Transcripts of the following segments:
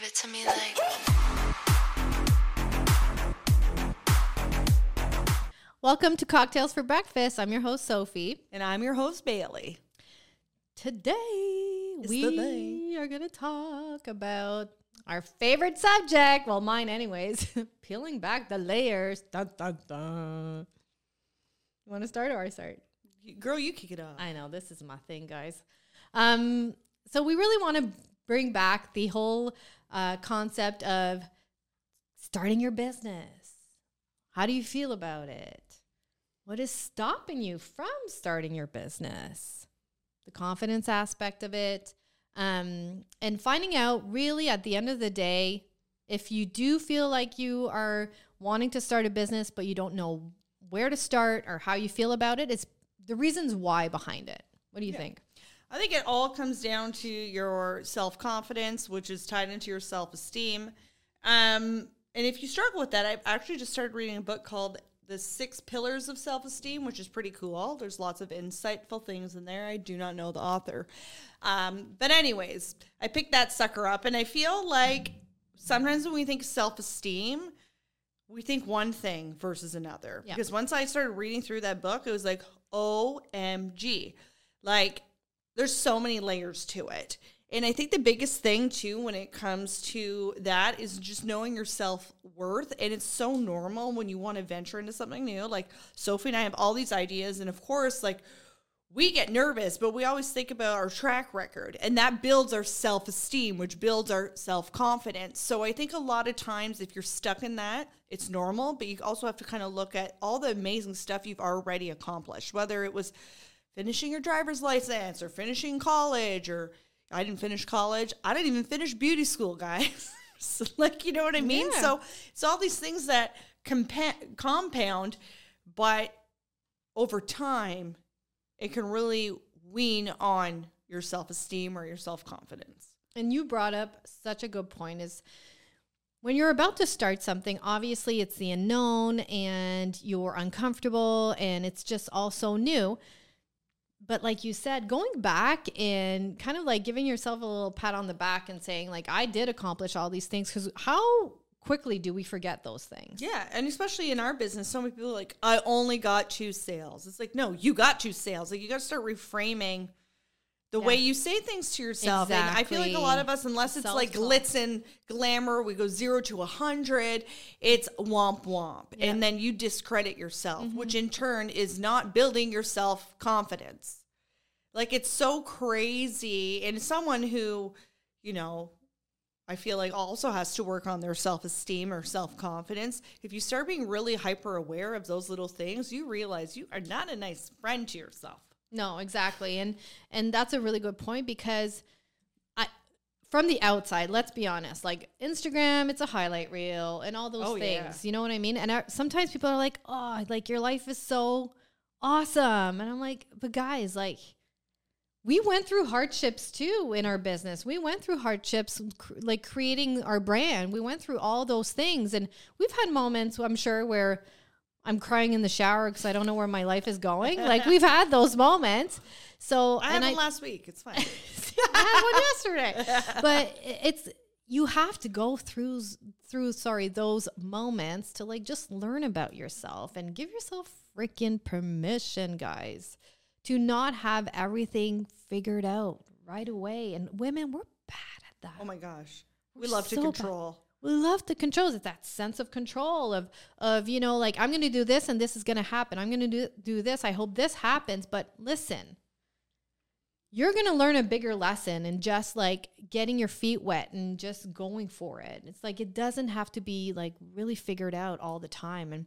Give it to me like. Welcome to Cocktails for Breakfast. I'm your host, Sophie. And I'm your host, Bailey. Today, It's we are going to talk about our favorite subject. Well, mine, anyways. peeling back the layers. Dun, dun, dun. You want to start or I start? Girl, you kick it off. I know this is my thing, guys. Um, so we really want to bring back the whole uh, concept of starting your business. How do you feel about it? What is stopping you from starting your business? The confidence aspect of it, um, and finding out really at the end of the day if you do feel like you are wanting to start a business but you don't know where to start or how you feel about it. It's the reasons why behind it. What do you think? I think it all comes down to your self confidence, which is tied into your self esteem. Um, and if you struggle with that, I've actually just started reading a book called The Six Pillars of Self Esteem, which is pretty cool. There's lots of insightful things in there. I do not know the author. Um, but, anyways, I picked that sucker up, and I feel like sometimes when we think self esteem, we think one thing versus another. Yeah. Because once I started reading through that book, it was like, OMG. Like, there's so many layers to it. And I think the biggest thing too when it comes to that is just knowing your self worth. And it's so normal when you want to venture into something new. Like Sophie and I have all these ideas. And of course, like we get nervous, but we always think about our track record. And that builds our self esteem, which builds our self confidence. So I think a lot of times if you're stuck in that, it's normal. But you also have to kind of look at all the amazing stuff you've already accomplished, whether it was finishing your driver's license or finishing college or I didn't finish college. I didn't even finish beauty school, guys. so, like, you know what I mean? Yeah. So it's all these things that compa- compound, but over time, it can really wean on your self esteem or your self confidence. And you brought up such a good point is when you're about to start something, obviously it's the unknown and you're uncomfortable and it's just all so new. But like you said, going back and kind of like giving yourself a little pat on the back and saying, like, I did accomplish all these things. Because how quickly do we forget those things? Yeah. And especially in our business, so many people are like, I only got two sales. It's like, no, you got two sales. Like, you got to start reframing the Yeah. way you say things to yourself. And I feel like a lot of us, unless it's like Self-talk. glitz and glamour, we go zero to a hundred, it's womp womp. Yeah. And then you discredit yourself, which mm-hmm. in turn is not building your self confidence. Like it's so crazy. And someone who, you know, I feel like also has to work on their self esteem or self confidence. If you start being really hyper aware of those little things, you realize you are not a nice friend to yourself. No, exactly. And and that's a really good point because I from the outside, let's be honest, like Instagram, it's a highlight reel and all those Oh, things. yeah. You know what I mean? And I, sometimes people are like, "Oh, like your life is so awesome." And I'm like, "But guys, like we went through hardships too in our business. We went through hardships cr- like creating our brand. We went through all those things and we've had moments I'm sure where I'm crying in the shower because I don't know where my life is going. Like we've had those moments. So I had one I, last week. It's fine. I had one yesterday. But it's you have to go through through sorry those moments to like just learn about yourself and give yourself freaking permission, guys, to not have everything figured out right away. And women, we're bad at that. oh my gosh. We We're love to so bad. control. We love to control. It's that sense of control of of you know like I'm going to do this and this is going to happen. I'm going to do do this. I hope this happens. But listen, you're going to learn a bigger lesson and just like getting your feet wet and just going for it. It's like it doesn't have to be like really figured out all the time. And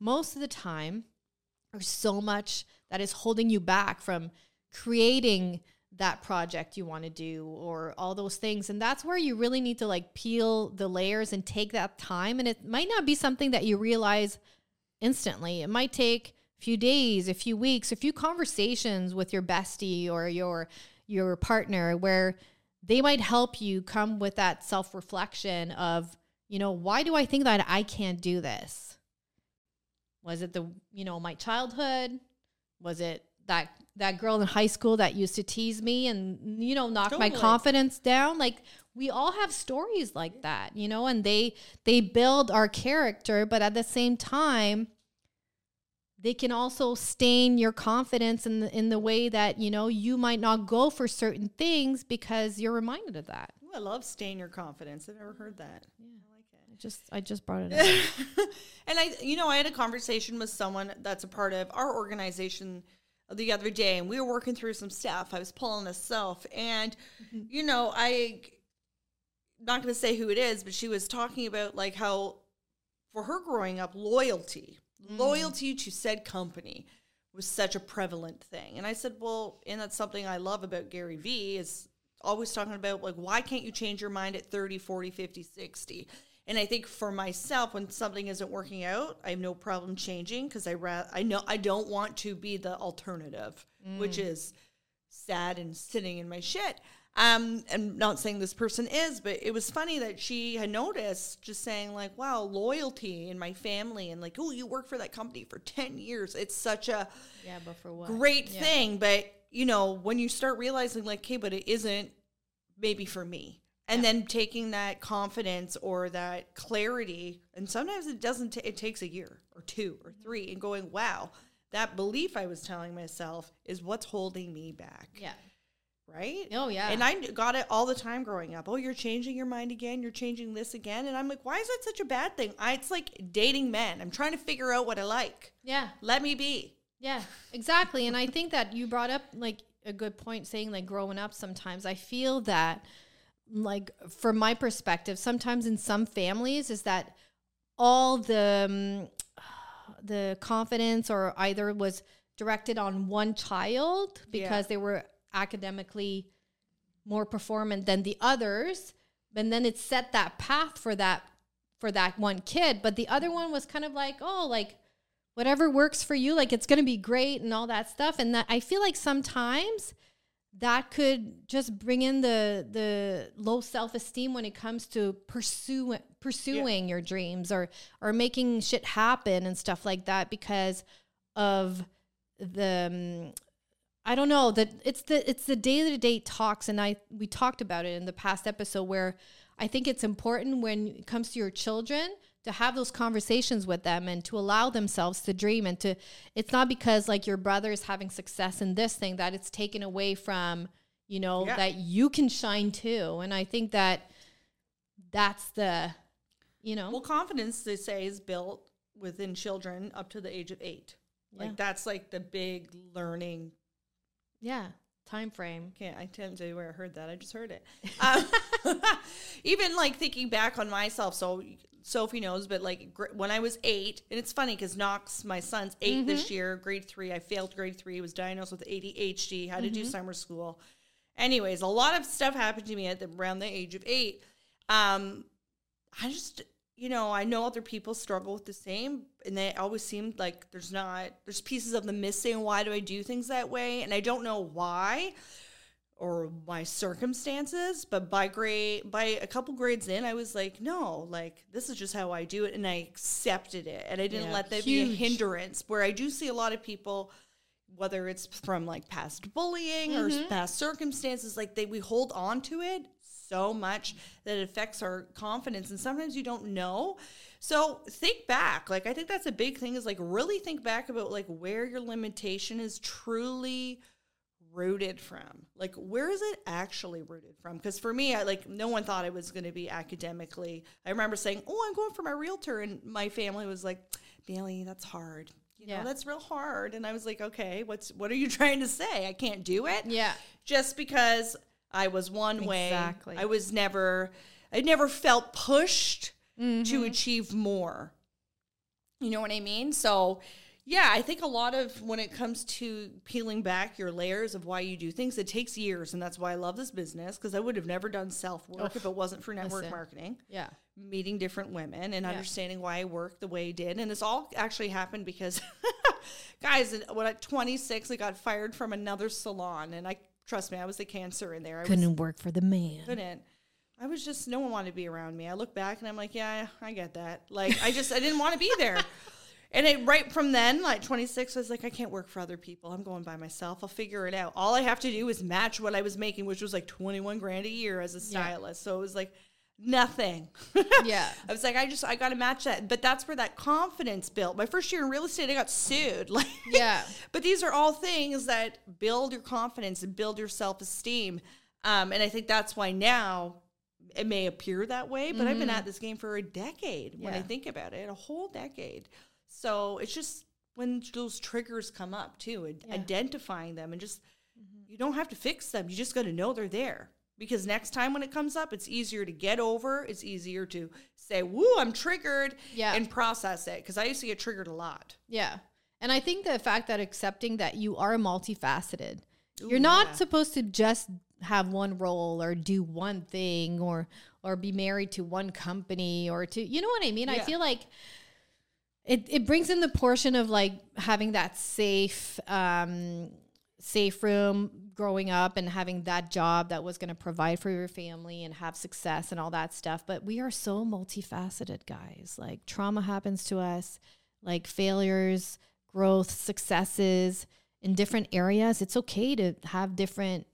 most of the time, there's so much that is holding you back from creating that project you want to do or all those things and that's where you really need to like peel the layers and take that time and it might not be something that you realize instantly. It might take a few days a few weeks a few conversations with your bestie or your your partner where they might help you come with that self-reflection of you know why do i think that i can't do this was it the you know my childhood was it that that girl in high school that used to tease me and you know knock my confidence down like we all have stories like that, you know, and they they build our character, but at the same time, they can also stain your confidence in the in the way that you know you might not go for certain things because you're reminded of that. Ooh, I love stain your confidence. I've never heard that. Yeah, I like it. I just I just brought it up. and I, you know, I had a conversation with someone that's a part of our organization the other day, and we were working through some stuff. I was pulling this self, and mm-hmm. you know, I not going to say who it is, but she was talking about like how for her growing up, loyalty, mm. loyalty to said company was such a prevalent thing. And I said, well, and that's something I love about Gary Vee is always talking about like why can't you change your mind at 30, 40, 50, 60? And I think for myself, when something isn't working out, I have no problem changing because I ra- I know I don't want to be the alternative, mm. which is sad and sitting in my shit. Um, and not saying this person is, but it was funny that she had noticed just saying like, wow, loyalty in my family and like, oh, you work for that company for 10 years. It's such a yeah, but for what? great yeah. thing. But you know, when you start realizing like, okay, but it isn't maybe for me. And yeah. then taking that confidence or that clarity, and sometimes it doesn't, t- it takes a year or two or mm-hmm. three, and going, wow, that belief I was telling myself is what's holding me back. Yeah right? Oh yeah. And I got it all the time growing up. Oh, you're changing your mind again. You're changing this again. And I'm like, why is that such a bad thing? I, it's like dating men. I'm trying to figure out what I like. Yeah. Let me be. Yeah, exactly. and I think that you brought up like a good point saying like growing up sometimes I feel that like from my perspective sometimes in some families is that all the um, the confidence or either was directed on one child because yeah. they were academically more performant than the others and then it set that path for that for that one kid but the other one was kind of like oh like whatever works for you like it's going to be great and all that stuff and that i feel like sometimes that could just bring in the the low self-esteem when it comes to pursue, pursuing yeah. your dreams or or making shit happen and stuff like that because of the um, I don't know that it's the it's the day to day talks, and I we talked about it in the past episode where I think it's important when it comes to your children to have those conversations with them and to allow themselves to dream and to it's not because like your brother is having success in this thing that it's taken away from you know yeah. that you can shine too and i think that that's the you know well confidence they say is built within children up to the age of eight yeah. like that's like the big learning yeah. Time frame. Can't I can't tell you where I heard that. I just heard it. um, even like thinking back on myself. So Sophie knows, but like gr- when I was eight, and it's funny because Knox, my son's 8 mm-hmm. this year, grade three. I failed grade three. Was diagnosed with ADHD. Had mm-hmm. to do mm-hmm. summer school. Anyways, a lot of stuff happened to me at the, around the age of eight. Um, I just you know, I know other people struggle with the same, and they always seem like there's not, there's pieces of them missing. Why do I do things that way? And I don't know why or my circumstances, but by grade, by a couple grades in, I was like, no, like this is just how I do it. And I accepted it. And I didn't yeah, let that huge. be a hindrance where I do see a lot of people, whether it's from like past bullying mm-hmm. or past circumstances, like they, we hold on to it so much that it affects our confidence and sometimes you don't know. So think back like i think that's a big thing is like really think back about like where your limitation is truly rooted from. Like where is it actually rooted from? Because for me i like no one thought i was going to be academically. I remember saying oh i'm going for my realtor and my family was like bailey that's hard. You yeah. know that's real hard. And i was like okay what's what are you trying to say? I can't do it? Yeah. Just because I was one exactly. way. I was never I never felt pushed mm-hmm. to achieve more. You know what I mean? So yeah, I think a lot of when it comes to peeling back your layers of why you do things, it takes years, and that's why I love this business because I would have never done self work if it wasn't for network Listen. marketing. Yeah, meeting different women and yeah. understanding why I work the way I did, and this all actually happened because, guys, when at 26, I got fired from another salon, and I Trust me, I was the cancer in there. I couldn't was, work for the man. Couldn't. I was just no one wanted to be around me. I look back and I'm like, yeah, I get that. Like I just I didn't want to be there. And it right from then, like 26, I was like, I can't work for other people. I'm going by myself. I'll figure it out. All I have to do is match what I was making, which was like 21 grand a year as a stylist. So it was like nothing. Yeah. I was like, I just, I got to match that. But that's where that confidence built. My first year in real estate, I got sued. Like, Yeah. but these are all things that build your confidence and build your self esteem. Um, and I think that's why now it may appear that way, but I've been at this game for a decade when I think about it, a whole decade. So it's just when those triggers come up too, and Yeah. identifying them and just, you don't have to fix them. You just got to know they're there. Because next time when it comes up, it's easier to get over. It's easier to say, "Woo, I'm triggered," Yeah. and process it. Because I used to get triggered a lot. Yeah. And I think the fact that accepting that you are multifaceted, Ooh, you're not yeah. supposed to just have one role or do one thing or or be married to one company or to you know what I mean? I feel like it, it brings in the portion of like having that safe um safe room growing up and having that job that was going to provide for your family and have success and all that stuff but we are so multifaceted guys. Like trauma happens to us like failures growth successes in different areas. It's okay to have different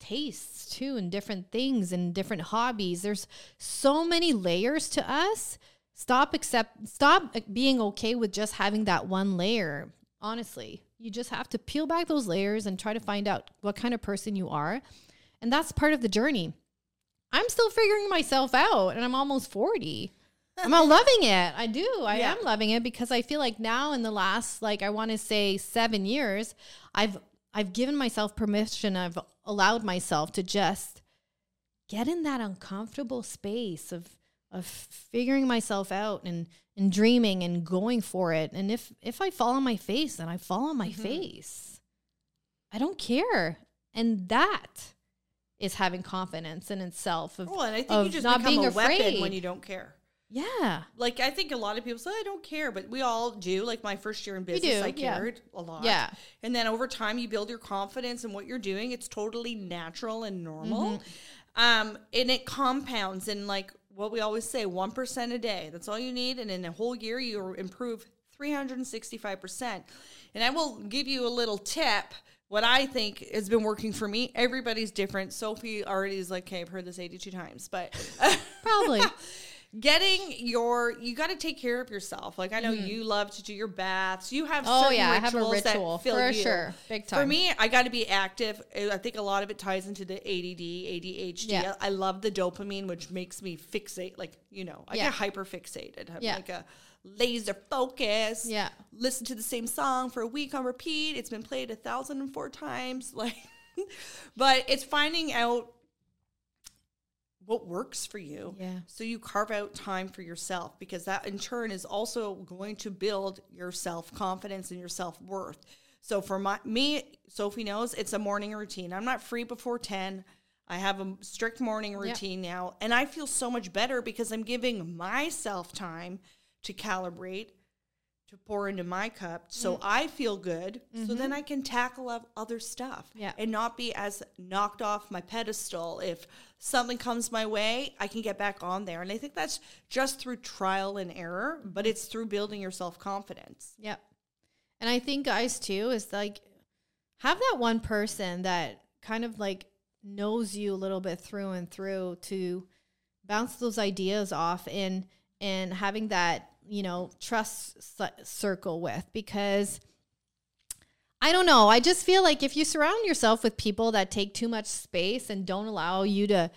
tastes too and different things and different hobbies. There's so many layers to us. Stop accept stop uh, being okay with just having that one layer honestly you just have to peel back those layers and try to find out what kind of person you are. And that's part of the journey. I'm still figuring myself out and i'm almost 40 i'm loving it? I do. I Yeah. am loving it because i feel like now in the last like i want to say seven years i've i've given myself permission i've allowed myself to just get in that uncomfortable space of of figuring myself out and and dreaming and going for it. And if if I fall on my face, then I fall on my Mm-hmm. face. I don't care. And that is having confidence in itself of Well, and I think of you just not become being a weapon when you don't care. yeah. Like I think a lot of people say I don't care, but we all do. Like my first year in business, I yeah. cared a lot. Yeah. And then over time, you build your confidence in what you're doing. It's totally natural and normal. Mm-hmm. Um, and it compounds. And like what we always say, one percent a day. That's all you need. And in a whole year, you improve three hundred and sixty-five percent. And I will give you a little tip. What I think has been working for me. Everybody's different. Sophie already is like, okay, I've heard this eighty-two times, but. Probably. getting your you got to take care of yourself like i know mm-hmm. you love to do your baths you have. Oh, yeah, I have a ritual, for you. sure. Big time. for me i got to be active i think a lot of it ties into the add adhd Yeah. i love the dopamine which makes me fixate like you know i Yeah. get hyper fixated have Yeah. like a laser focus Yeah. listen to the same song for a week on repeat it's been played a thousand and four times like but it's finding out what works for you. Yeah. So you carve out time for yourself because that in turn is also going to build your self confidence and your self worth. So for my me, Sophie knows it's a morning routine. I'm not free before 10. I have a strict morning routine now, and I feel so much better because I'm giving myself time to calibrate, to pour into my cup, so mm. I feel good. So then mm-hmm. I can tackle up other stuff, Yeah. and not be as knocked off my pedestal. If something comes my way, I can get back on there, and I think that's just through trial and error, but mm-hmm. it's through building your self confidence. Yep. And I think guys too is like have that one person that kind of like knows you a little bit through and through to bounce those ideas off and and having that, you know, trust circle with because I don't know. I just feel like if you surround yourself with people that take too much space and don't allow you to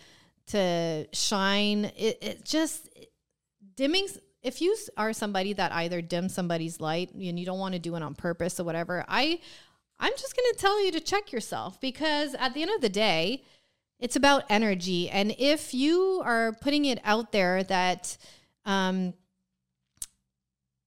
to shine, it, it just dimming if you are somebody that either dims somebody's light and you don't want to do it on purpose or whatever i i'm just going to tell you to check yourself because at the end of the day it's about energy and if you are putting it out there that um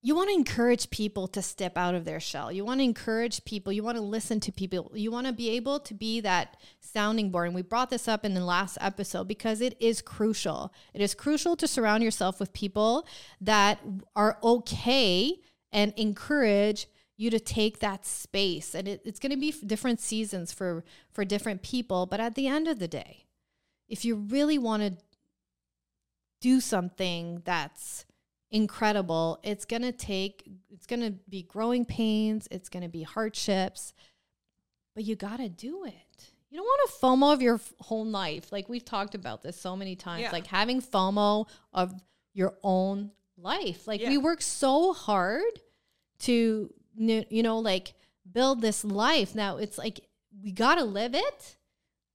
you want to encourage people to step out of their shell. You want to encourage people. You want to listen to people. You want to be able to be that sounding board. And we brought this up in the last episode because it is crucial. It is crucial to surround yourself with people that are okay and encourage you to take that space. And it, it's going to be different seasons for for different people. But at the end of the day, if you really want to do something that's incredible. It's going to take, it's going to be growing pains, it's going to be hardships, but you got to do it. You don't want to FOMO of your whole life. Like we've talked about this so many times, Yeah. like having FOMO of your own life. Like we work so hard to, you know, like build this life. Now it's like we got to live it.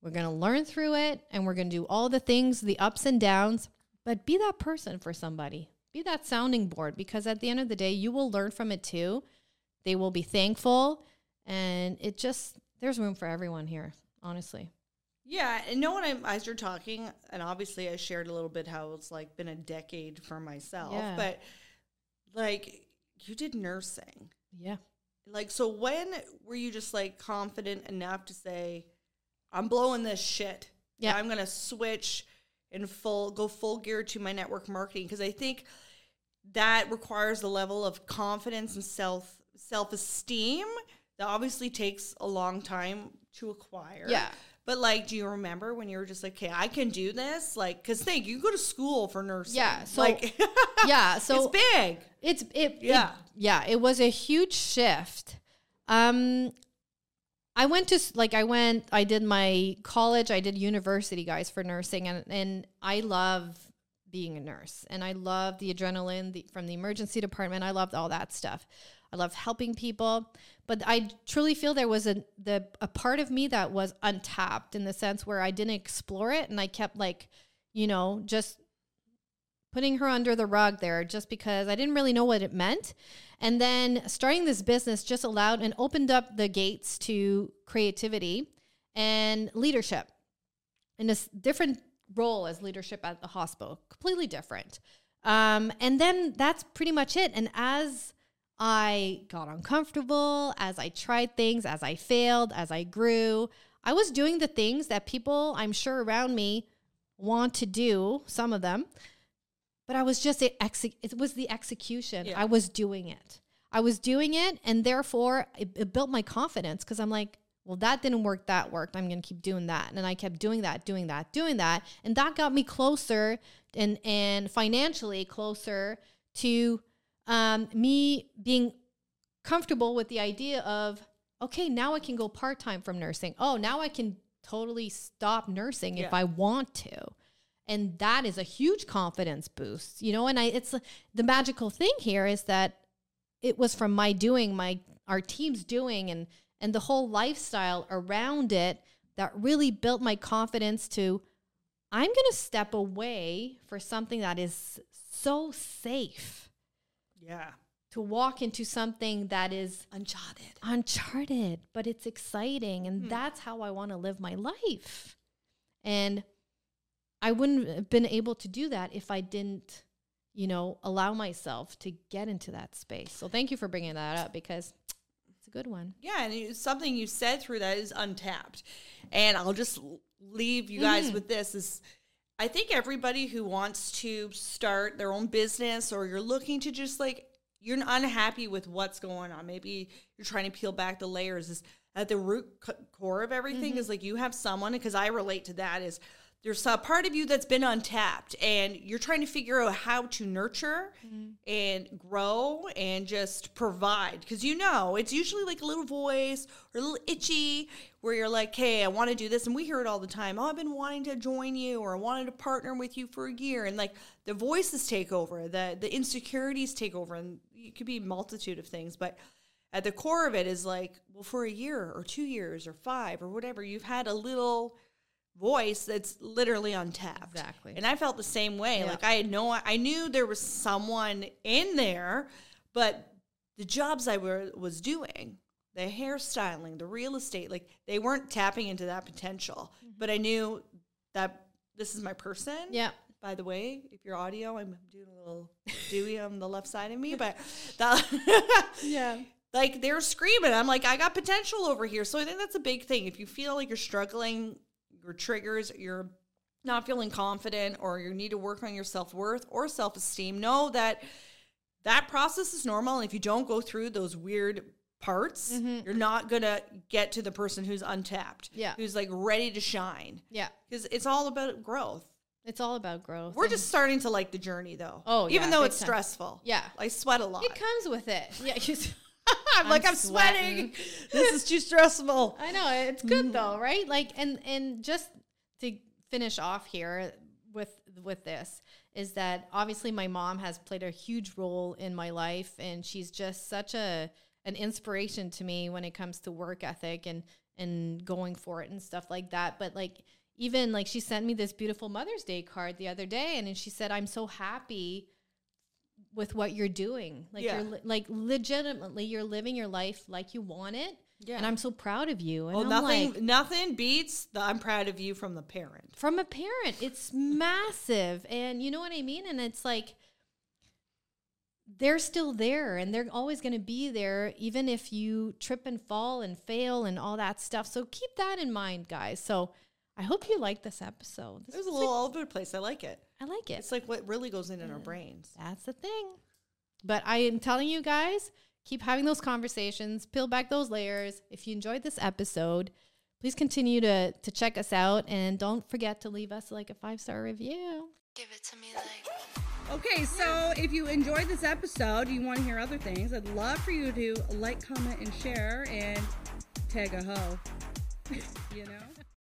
We're going to learn through it and we're going to do all the things, the ups and downs, but be that person for somebody. Be that sounding board because at the end of the day, you will learn from it too. They will be thankful and it just, there's room for everyone here, honestly. Yeah, and know what I'm as you're talking, and obviously I shared a little bit how it's like been a decade for myself, Yeah. but like you did nursing. Yeah. Like so when were you just like confident enough to say, I'm blowing this shit. Yeah. I'm gonna switch and full go full gear to my network marketing because I think that requires a level of confidence and self self esteem that obviously takes a long time to acquire. Yeah. But like, do you remember when you were just like, "Okay, I can do this"? Like, because think you go to school for nursing. Yeah, so- like, Yeah. So it's big. It's it Yeah. it- yeah, it was a huge shift. Um I went to like I went I did my college, I did university guys for nursing and and I love being a nurse and I love the adrenaline the, from the emergency department. I loved all that stuff. I love helping people, but I truly feel there was a the a part of me that was untapped in the sense where I didn't explore it and I kept like, you know, just putting her under the rug there just because I didn't really know what it meant. And then starting this business just allowed and opened up the gates to creativity and leadership in a different role as leadership at the hospital, completely different. Um, and then that's pretty much it. And as I got uncomfortable, as I tried things, as I failed, as I grew, I was doing the things that people I'm sure around me want to do, some of them, but I was just it, exe- it was the execution. Yeah. I was doing it. I was doing it, and therefore it, it built my confidence because I'm like, well, that didn't work. That worked. I'm gonna keep doing that, and then I kept doing that, doing that, doing that, and that got me closer and and financially closer to um, me being comfortable with the idea of okay, now I can go part time from nursing. Oh, now I can totally stop nursing if I want to and that is a huge confidence boost you know and i it's the magical thing here is that it was from my doing my our team's doing and and the whole lifestyle around it that really built my confidence to i'm going to step away for something that is so safe Yeah. to walk into something that is Uncharted. uncharted, but it's exciting. And hmm. that's how I want to live my life. And I wouldn't have been able to do that if I didn't, you know, allow myself to get into that space. So thank you for bringing that up because it's a good one. Yeah, and something you said through that is untapped. And I'll just leave you guys mm-hmm. with this is I think everybody who wants to start their own business or you're looking to just like you're unhappy with what's going on. Maybe you're trying to peel back the layers is at the root core of everything mm-hmm. is like you have someone because I relate to that is there's a part of you that's been untapped and you're trying to figure out how to nurture mm-hmm. and grow and just provide. Because you know it's usually like a little voice or a little itchy where you're like hey i want to do this and we hear it all the time. Oh i've been wanting to join you or i wanted to partner with you for a year and like the voices take over the the insecurities take over and it could be a multitude of things but at the core of it is like well for a year or two years or five or whatever you've had a little voice that's literally untapped Exactly. and i felt the same way Yeah. like i had no i knew there was someone in there but the jobs i were, was doing the hairstyling the real estate like they weren't tapping into that potential mm-hmm. but i knew that this is my person Yeah. by the way, if you're audio, I'm doing a little dewy on the left side of me, but that, Yeah. like they're screaming. I'm like, I got potential over here. So I think that's a big thing. If you feel like you're struggling, your triggers, you're not feeling confident, or you need to work on your self worth or self esteem, know that that process is normal. And if you don't go through those weird parts, mm-hmm. you're not gonna get to the person who's untapped, Yeah. who's like ready to shine Yeah. because it's all about growth. It's all about growth. We're just starting to like the journey though. Oh, even yeah, though it's time. stressful. Yeah. I sweat a lot. it comes with it. Yeah, you, I'm, like I'm I'm sweating. sweating. this is too stressful. I know it's good mm. though, right? Like, and and just to finish off here with with this is that obviously my mom has played a huge role in my life, and she's just such a an inspiration to me when it comes to work ethic and and going for it and stuff like that. But like even like she sent me this beautiful Mother's Day card the other day, and then she said, "I'm so happy." With what you're doing like Yeah. you're li- like legitimately you're living your life like you want it Yeah. and i'm so proud of you and well, I'm nothing like, nothing beats the I'm proud of you from the parent. from a parent it's massive and you know what i mean and it's like they're still there and they're always going to be there even if you trip and fall and fail and all that stuff so keep that in mind guys so i hope you like this episode this It was a was little all over the place. I like it. Like, i like it It's like what really goes in in our mm. brains. that's the thing but i am telling you guys keep having those conversations peel back those layers if you enjoyed this episode please continue to to check us out and don't forget to leave us like a five star review Give it to me like. Okay, so if you enjoyed this episode, you want to hear other things, I'd love for you to like, comment, and share, and tag a hoe. you know?